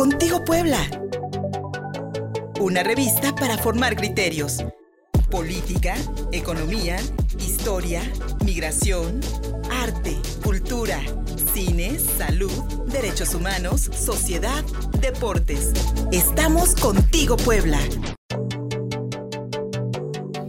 Contigo Puebla. Una revista para formar criterios. Política, economía, historia, migración, arte, cultura, cine, salud, derechos humanos, sociedad, deportes. Estamos contigo Puebla.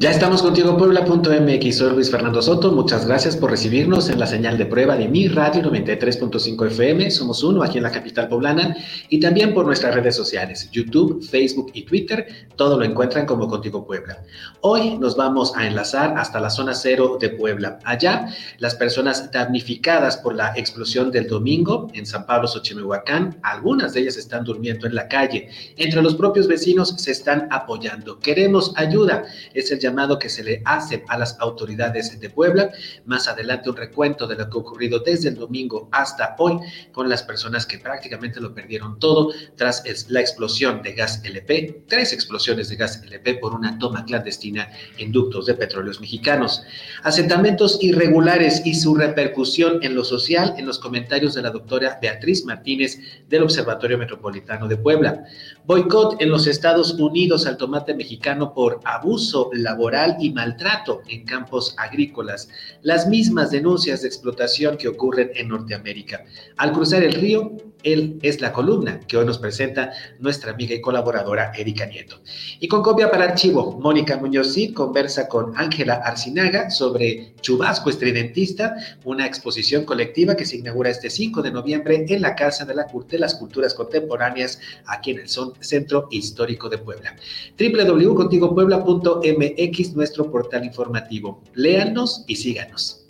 Ya estamos contigo, Puebla.mx. Soy Luis Fernando Soto. Muchas gracias por recibirnos en la señal de prueba de mi radio 93.5 FM. Somos uno aquí en la capital poblana y también por nuestras redes sociales, YouTube, Facebook y Twitter. Todo lo encuentran como Contigo Puebla. Hoy nos vamos a enlazar hasta la zona cero de Puebla. Allá, las personas damnificadas por la explosión del domingo en San Pablo, Xochimehuacán, algunas de ellas están durmiendo en la calle. Entre los propios vecinos se están apoyando. Queremos ayuda. Es el llamado que se le hace a las autoridades de Puebla. Más adelante un recuento de lo que ha ocurrido desde el domingo hasta hoy con las personas que prácticamente lo perdieron todo tras la explosión de gas LP, tres explosiones de gas LP por una toma clandestina en ductos de petróleos mexicanos. Asentamientos irregulares y su repercusión en lo social en los comentarios de la doctora Beatriz Martínez del Observatorio Metropolitano de Puebla. Boicot en los Estados Unidos al tomate mexicano por abuso laboral y maltrato en campos agrícolas, las mismas denuncias de explotación que ocurren en Norteamérica. Al cruzar el río, él es la columna que hoy nos presenta nuestra amiga y colaboradora Erika Nieto. Y con copia para archivo, Mónica Muñoz conversa con Ángela Arcinaga sobre Chubasco Estridentista, una exposición colectiva que se inaugura este 5 de noviembre en la Casa de, la, de las Culturas Contemporáneas aquí en el Centro Histórico de Puebla. www.contigopuebla.mx, nuestro portal informativo. Léanos y síganos.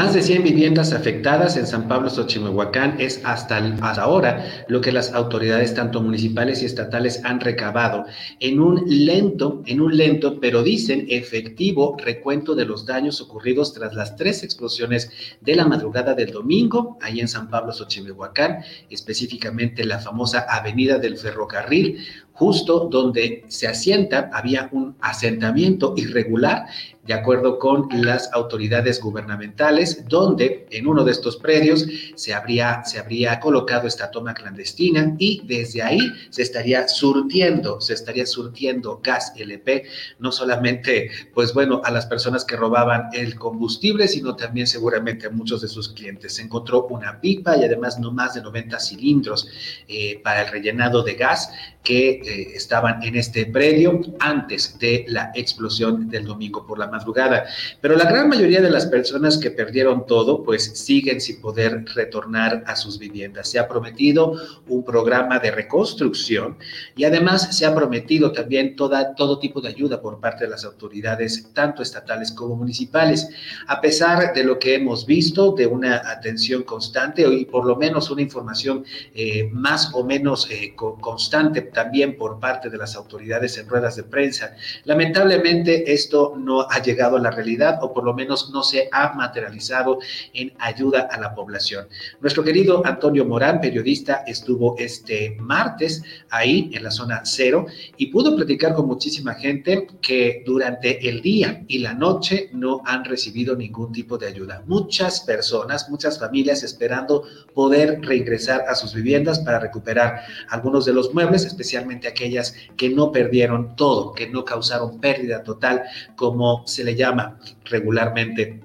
Más de 100 viviendas afectadas en San Pablo Xochimehuacán es hasta, ahora lo que las autoridades tanto municipales y estatales han recabado en un lento, en un lento, pero dicen efectivo recuento de los daños ocurridos tras las tres explosiones de la madrugada del domingo ahí en San Pablo Xochimehuacán, específicamente la famosa Avenida del Ferrocarril, justo donde se asienta, había un asentamiento irregular de acuerdo con las autoridades gubernamentales, donde en uno de estos predios se habría, se habría colocado esta toma clandestina y desde ahí se estaría surtiendo, se estaría surtiendo gas LP, no solamente, pues bueno, a las personas que robaban el combustible, sino también seguramente a muchos de sus clientes. Se encontró una pipa y además no más de 90 cilindros eh, para el rellenado de gas que eh, estaban en este predio antes de la explosión del domingo por la madrugada. Pero la gran mayoría de las personas que perdieron todo, pues siguen sin poder retornar a sus viviendas. Se ha prometido un programa de reconstrucción y además se ha prometido también toda, todo tipo de ayuda por parte de las autoridades, tanto estatales como municipales. A pesar de lo que hemos visto, de una atención constante y por lo menos una información eh, más o menos eh, constante también por parte de las autoridades en ruedas de prensa. Lamentablemente esto no ha llegado a la realidad o por lo menos no se ha materializado en ayuda a la población. Nuestro querido Antonio Morán, periodista, estuvo este martes ahí en la zona cero y pudo platicar con muchísima gente que durante el día y la noche no han recibido ningún tipo de ayuda. Muchas personas, muchas familias esperando poder reingresar a sus viviendas para recuperar algunos de los muebles, especialmente aquellas que no perdieron todo, que no causaron pérdida total, como se le llama regularmente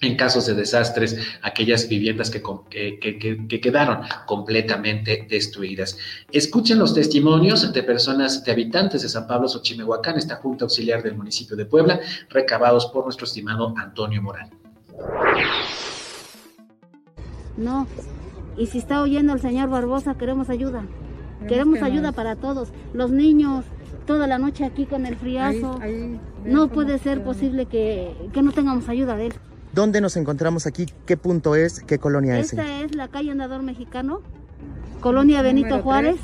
en casos de desastres, aquellas viviendas que, que, quedaron completamente destruidas. Escuchen los testimonios de personas, de habitantes de San Pablo, Xochimehuacán, esta Junta Auxiliar del municipio de Puebla, recabados por nuestro estimado Antonio Morán. No, y si está oyendo el señor Barbosa, queremos ayuda. Queremos ayuda para todos, los niños, toda la noche aquí con el friazo. no puede ser posible que, no tengamos ayuda de él. ¿Dónde nos encontramos aquí? ¿Qué punto es? ¿Qué colonia es? Esta es la calle Andador Mexicano, colonia Benito Juárez.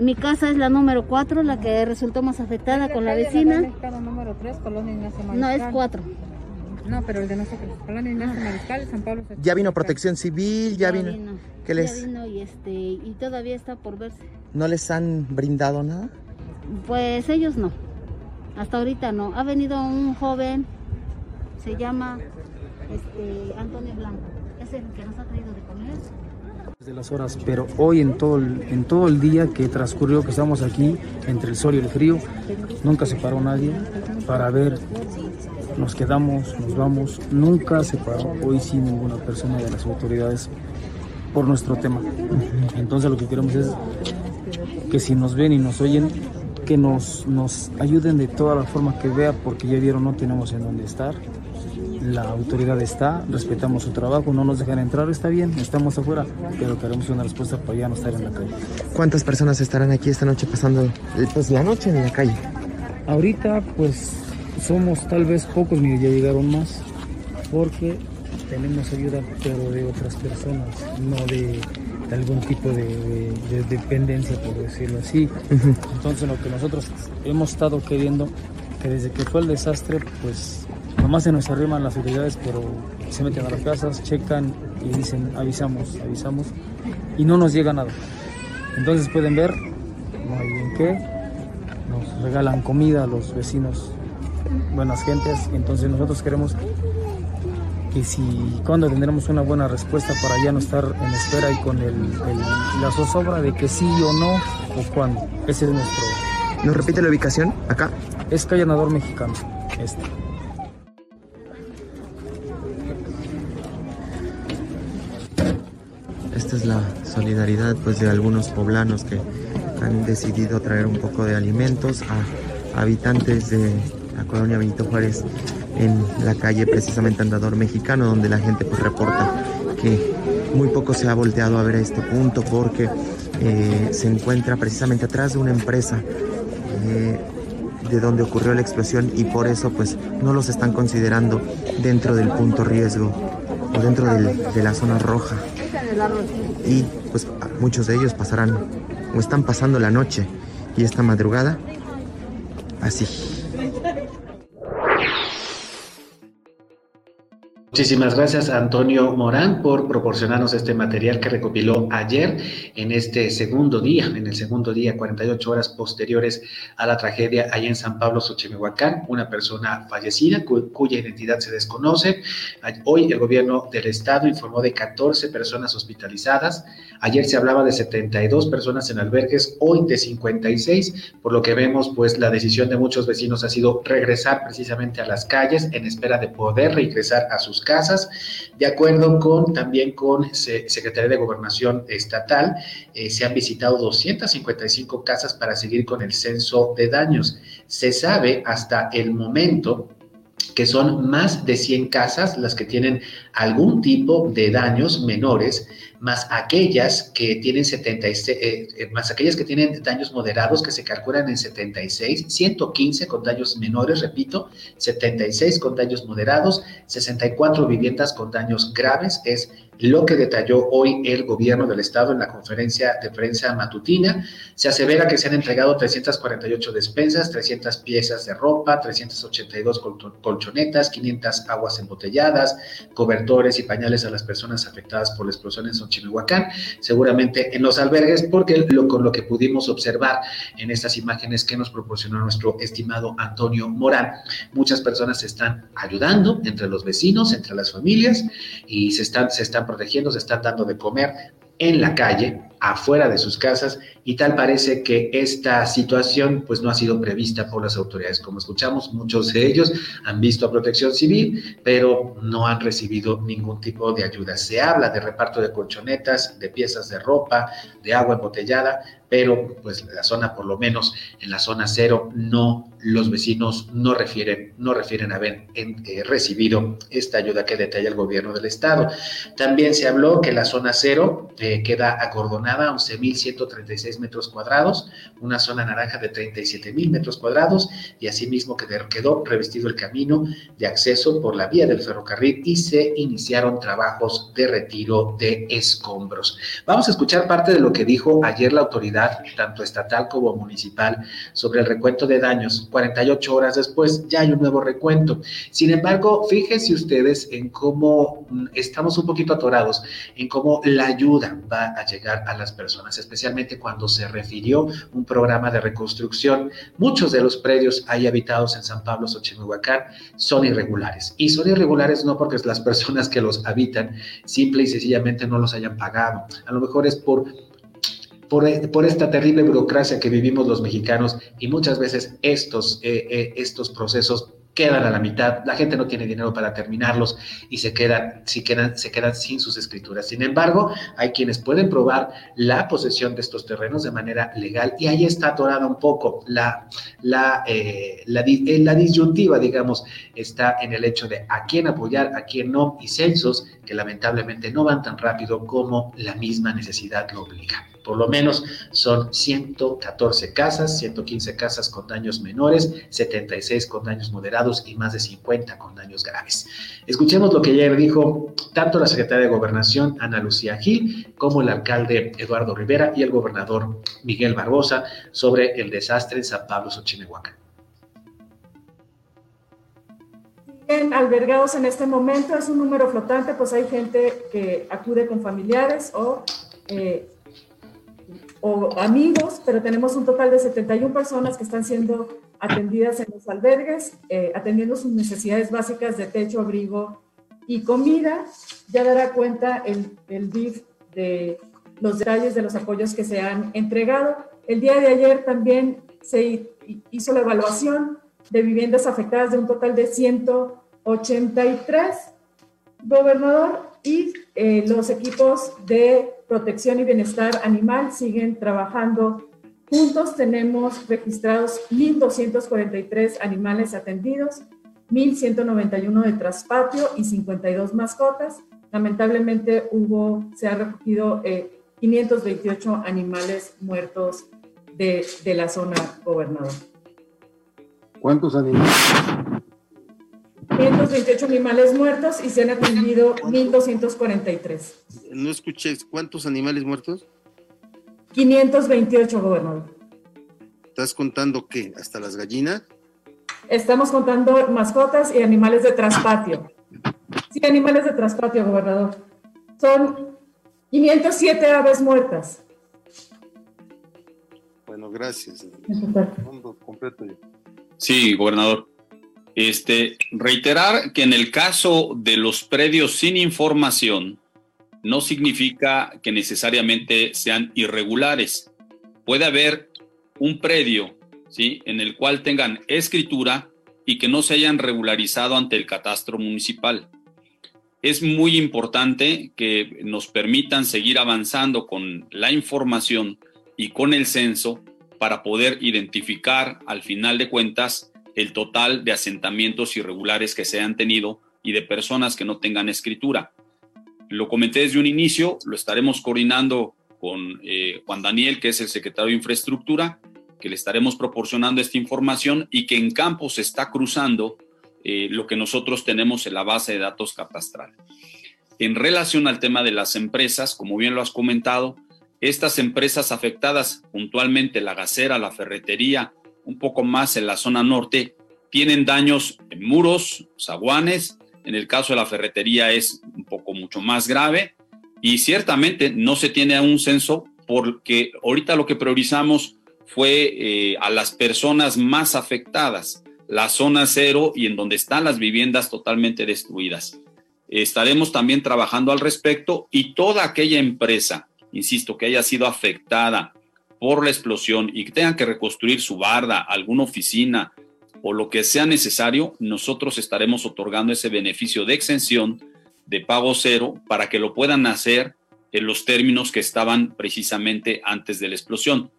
Mi casa es la número 4, la que resultó más afectada con la vecina. número 3, colonia No, es 4. No, pero el de nosotros, Ignacio Mariscal, San Pablo. Ya vino Protección Civil, ya, vino. ¿Qué les? Ya vino y este y todavía está por verse. ¿No les han brindado nada? Pues ellos no. Hasta ahorita no. Ha venido un joven, se llama este, Antonio Blanco. Es el que nos ha traído de comer. De las horas, pero hoy en todo, el, en todo el día que transcurrió, que estamos aquí, entre el sol y el frío, nunca se paró nadie para ver, nos quedamos, nos vamos, nunca se paró hoy sin ninguna persona de las autoridades por nuestro tema. Entonces lo que queremos es que si nos ven y nos oyen, que nos, nos ayuden de toda la forma que vea, porque ya vieron, no tenemos en dónde estar. La autoridad está, respetamos su trabajo, no nos dejan entrar, está bien, estamos afuera, pero queremos una respuesta para ya no estar en la calle. ¿Cuántas personas estarán aquí esta noche pasando pues, la noche en la calle? Ahorita pues somos tal vez pocos, mire, ya llegaron más, porque tenemos ayuda, pero de otras personas, no de algún tipo de, dependencia, por decirlo así. Entonces lo que nosotros hemos estado queriendo, que desde que fue el desastre, pues nomás se nos arriman las autoridades, pero se meten a las casas, checan y dicen avisamos, avisamos, y no nos llega nada. Entonces pueden ver, no hay en qué, nos regalan comida a los vecinos, buenas gentes, entonces nosotros queremos que si cuando tendremos una buena respuesta para ya no estar en espera y con el, la zozobra de que sí o no o cuándo. Ese es nuestro. ¿Nos repite la ubicación acá? Es Callanador Mexicano, este. Esta es la solidaridad pues de algunos poblanos que han decidido traer un poco de alimentos a habitantes de la colonia Benito Juárez en la calle precisamente Andador Mexicano, donde la gente pues reporta que muy poco se ha volteado a ver a este punto porque eh, se encuentra precisamente atrás de una empresa eh, de donde ocurrió la explosión y por eso pues no los están considerando dentro del punto riesgo o dentro de la zona roja. Y pues muchos de ellos pasarán o están pasando la noche y esta madrugada así. Muchísimas gracias Antonio Morán por proporcionarnos este material que recopiló ayer en este segundo día, en el segundo día, 48 horas posteriores a la tragedia allá en San Pablo, Xochimehuacán, una persona fallecida cuya identidad se desconoce. Hoy el gobierno del estado informó de 14 personas hospitalizadas. Ayer se hablaba de 72 personas en albergues, hoy de 56, por lo que vemos pues la decisión de muchos vecinos ha sido regresar precisamente a las calles en espera de poder regresar a sus casas, de acuerdo con también con Secretaría de Gobernación Estatal, eh, se han visitado 255 casas para seguir con el censo de daños. Se sabe hasta el momento que son más de 100 casas las que tienen algún tipo de daños menores, más aquellas que tienen 76, eh, eh, más aquellas que tienen daños moderados que se calculan en 76, 115 con daños menores, repito, 76 con daños moderados, 64 viviendas con daños graves, es lo que detalló hoy el gobierno del estado en la conferencia de prensa matutina. Se asevera que se han entregado 348 despensas, 300 piezas de ropa, 382 colchonetas, 500 aguas embotelladas, cobertores y pañales a las personas afectadas por la explosión en Xochimehuacán, seguramente en los albergues, porque lo, con lo que pudimos observar en estas imágenes que nos proporcionó nuestro estimado Antonio Morán, muchas personas se están ayudando entre los vecinos, entre las familias y se están, se están protegiendo, se están dando de comer en la calle, afuera de sus casas, y tal parece que esta situación pues no ha sido prevista por las autoridades. Como escuchamos, muchos de ellos han visto a protección civil, pero no han recibido ningún tipo de ayuda. Se habla de reparto de colchonetas, de piezas de ropa, de agua embotellada, pero pues la zona, por lo menos en la zona cero, no, los vecinos no refieren, no refieren haber eh, recibido esta ayuda que detalla el gobierno del estado. También se habló que la zona cero eh, queda acordonada Granada 11.136 metros cuadrados, una zona naranja de 37.000 metros cuadrados y asimismo quedó revestido el camino de acceso por la vía del ferrocarril y se iniciaron trabajos de retiro de escombros. Vamos a escuchar parte de lo que dijo ayer la autoridad, tanto estatal como municipal, sobre el recuento de daños. 48 horas después ya hay un nuevo recuento. Sin embargo, fíjense ustedes en cómo mm, estamos un poquito atorados, en cómo la ayuda va a llegar a las personas, especialmente cuando se refirió un programa de reconstrucción. Muchos de los predios ahí habitados en San Pablo, Xochimehuacán, son irregulares. Y son irregulares no porque las personas que los habitan simple y sencillamente no los hayan pagado. A lo mejor es por por, esta terrible burocracia que vivimos los mexicanos y muchas veces estos, eh, eh, estos procesos quedan a la mitad, la gente no tiene dinero para terminarlos y se quedan, si quedan, se quedan sin sus escrituras. Sin embargo, hay quienes pueden probar la posesión de estos terrenos de manera legal y ahí está atorada un poco la, la, eh, la, la, disyuntiva, digamos, está en el hecho de a quién apoyar, a quién no y censos que lamentablemente no van tan rápido como la misma necesidad lo obliga. Por lo menos son 114 casas, 115 casas con daños menores, 76 con daños moderados y más de 50 con daños graves. Escuchemos lo que ayer dijo tanto la secretaria de Gobernación, Ana Lucía Gil, como el alcalde Eduardo Rivera y el gobernador Miguel Barbosa sobre el desastre en San Pablo, Xochimehuacán. albergados en este momento, es un número flotante, pues hay gente que acude con familiares o eh, o amigos, pero tenemos un total de 71 personas que están siendo atendidas en los albergues, eh, atendiendo sus necesidades básicas de techo, abrigo y comida. Ya dará cuenta el, el DIF de los detalles de los apoyos que se han entregado. El día de ayer también se hizo la evaluación de viviendas afectadas de un total de 183, gobernador, y eh, los equipos de protección y bienestar animal siguen trabajando juntos. Tenemos registrados 1.243 animales atendidos, 1.191 de traspatio y 52 mascotas. Lamentablemente hubo, se ha recogido 528 eh, animales muertos de, de la zona gobernador. ¿Cuántos animales? 528 animales muertos y se han atendido 1.243. No escuché, ¿cuántos animales muertos? 528, gobernador. ¿Estás contando qué? ¿Hasta las gallinas? Estamos contando mascotas y animales de traspatio. Sí, animales de traspatio, gobernador. Son 507 aves muertas. Bueno, gracias. Completo Sí, gobernador. Este, reiterar que en el caso de los predios sin información, no significa que necesariamente sean irregulares. Puede haber un predio ¿sí? en el cual tengan escritura y que no se hayan regularizado ante el catastro municipal. Es muy importante que nos permitan seguir avanzando con la información y con el censo para poder identificar al final de cuentas el total de asentamientos irregulares que se han tenido y de personas que no tengan escritura. Lo comenté desde un inicio, lo estaremos coordinando con eh, Juan Daniel, que es el secretario de Infraestructura, que le estaremos proporcionando esta información y que en campo se está cruzando eh, lo que nosotros tenemos en la base de datos catastral. En relación al tema de las empresas, como bien lo has comentado, estas empresas afectadas, puntualmente la gasera, la ferretería, un poco más en la zona norte, tienen daños en muros, zaguanes. En el caso de la ferretería es un poco mucho más grave y ciertamente no se tiene un censo porque ahorita lo que priorizamos fue eh, a las personas más afectadas, la zona cero y en donde están las viviendas totalmente destruidas. Estaremos también trabajando al respecto y toda aquella empresa, insisto, que haya sido afectada por la explosión y que tengan que reconstruir su barda, alguna oficina o lo que sea necesario, nosotros estaremos otorgando ese beneficio de exención de pago cero para que lo puedan hacer en los términos que estaban precisamente antes de la explosión.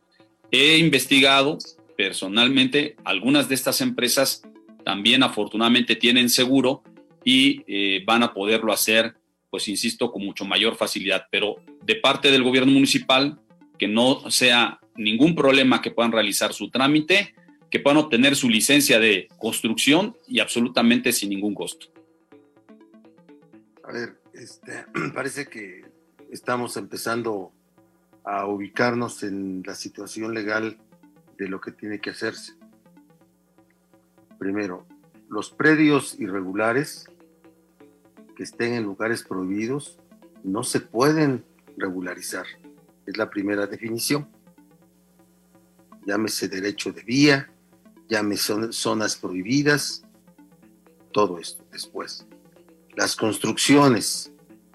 He investigado personalmente, algunas de estas empresas también afortunadamente tienen seguro y eh, van a poderlo hacer, pues insisto, con mucho mayor facilidad. Pero de parte del gobierno municipal, que no sea ningún problema que puedan realizar su trámite, que puedan obtener su licencia de construcción y absolutamente sin ningún costo. A ver, este, parece que estamos empezando a ubicarnos en la situación legal de lo que tiene que hacerse. Primero, los predios irregulares que estén en lugares prohibidos no se pueden regularizar. Es la primera definición. Llámese derecho de vía, llámese zonas prohibidas, todo esto después. Las construcciones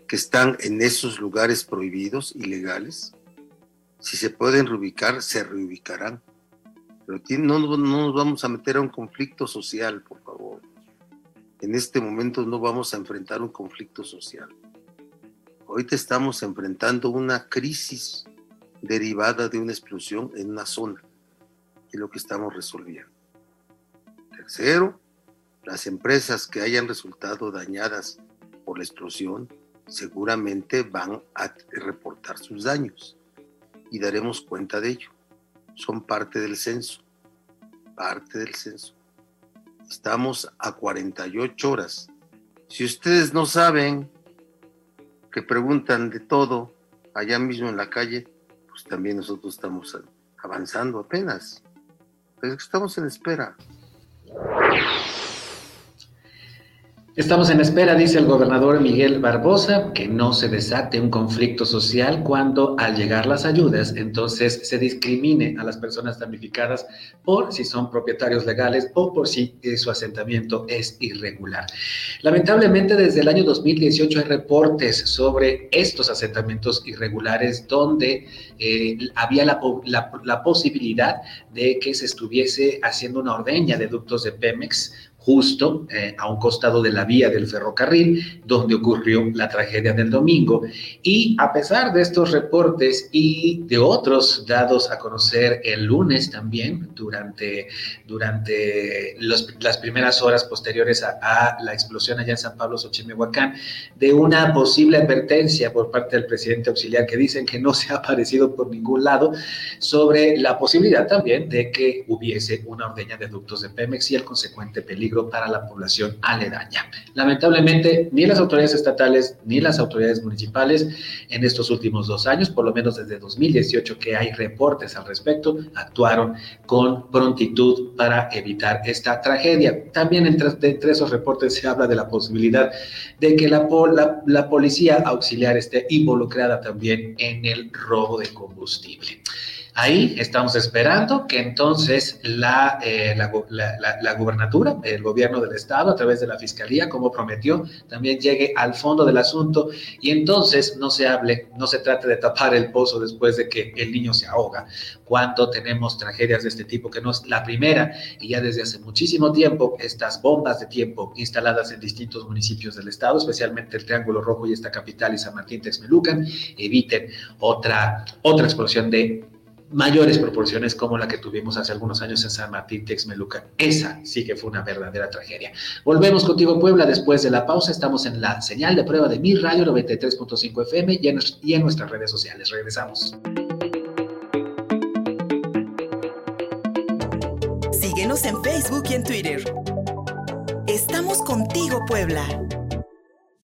que están en esos lugares prohibidos, ilegales, si se pueden reubicar, se reubicarán. Pero no, no nos vamos a meter a un conflicto social, por favor. En este momento no vamos a enfrentar un conflicto social. Ahorita estamos enfrentando una crisis derivada de una explosión en una zona, y lo que estamos resolviendo. Tercero, las empresas que hayan resultado dañadas por la explosión seguramente van a reportar sus daños y daremos cuenta de ello. Son parte del censo, parte del censo. Estamos a 48 horas. Si ustedes no saben que preguntan de todo allá mismo en la calle, pues también nosotros estamos avanzando apenas. Pero estamos en espera. Thank you. Estamos en espera, dice el gobernador Miguel Barbosa, que no se desate un conflicto social cuando al llegar las ayudas, entonces se discrimine a las personas damnificadas por si son propietarios legales o por si su asentamiento es irregular. Lamentablemente, desde el año 2018 hay reportes sobre estos asentamientos irregulares donde eh, había la, la posibilidad de que se estuviese haciendo una ordeña de ductos de Pemex justo eh, a un costado de la vía del ferrocarril, donde ocurrió la tragedia del domingo. Y a pesar de estos reportes y de otros dados a conocer el lunes también, durante, durante las primeras horas posteriores a, la explosión allá en San Pablo, Xochimehuacán, de una posible advertencia por parte del presidente auxiliar que dicen que no se ha aparecido por ningún lado sobre la posibilidad también de que hubiese una ordeña de ductos de Pemex y el consecuente peligro para la población aledaña. Lamentablemente, ni las autoridades estatales ni las autoridades municipales en estos últimos dos años, por lo menos desde 2018 que hay reportes al respecto, actuaron con prontitud para evitar esta tragedia. También entre, entre esos reportes se habla de la posibilidad de que la, la, la policía auxiliar esté involucrada también en el robo de combustible. Ahí estamos esperando que entonces la, eh, la, la, gubernatura, el gobierno del estado, a través de la fiscalía, como prometió, también llegue al fondo del asunto y entonces no se hable, no se trate de tapar el pozo después de que el niño se ahoga. Cuando tenemos tragedias de este tipo, que no es la primera, y ya desde hace muchísimo tiempo, estas bombas de tiempo instaladas en distintos municipios del estado, especialmente el Triángulo Rojo y esta capital y San Martín Texmelucan, eviten otra, otra explosión de mayores proporciones como la que tuvimos hace algunos años en San Martín Texmelucan. Esa sí que fue una verdadera tragedia. Volvemos contigo, Puebla, después de la pausa. Estamos en la señal de prueba de Mi Radio 93.5 FM y en, y en nuestras redes sociales. Regresamos. Síguenos en Facebook y en Twitter. Estamos contigo, Puebla.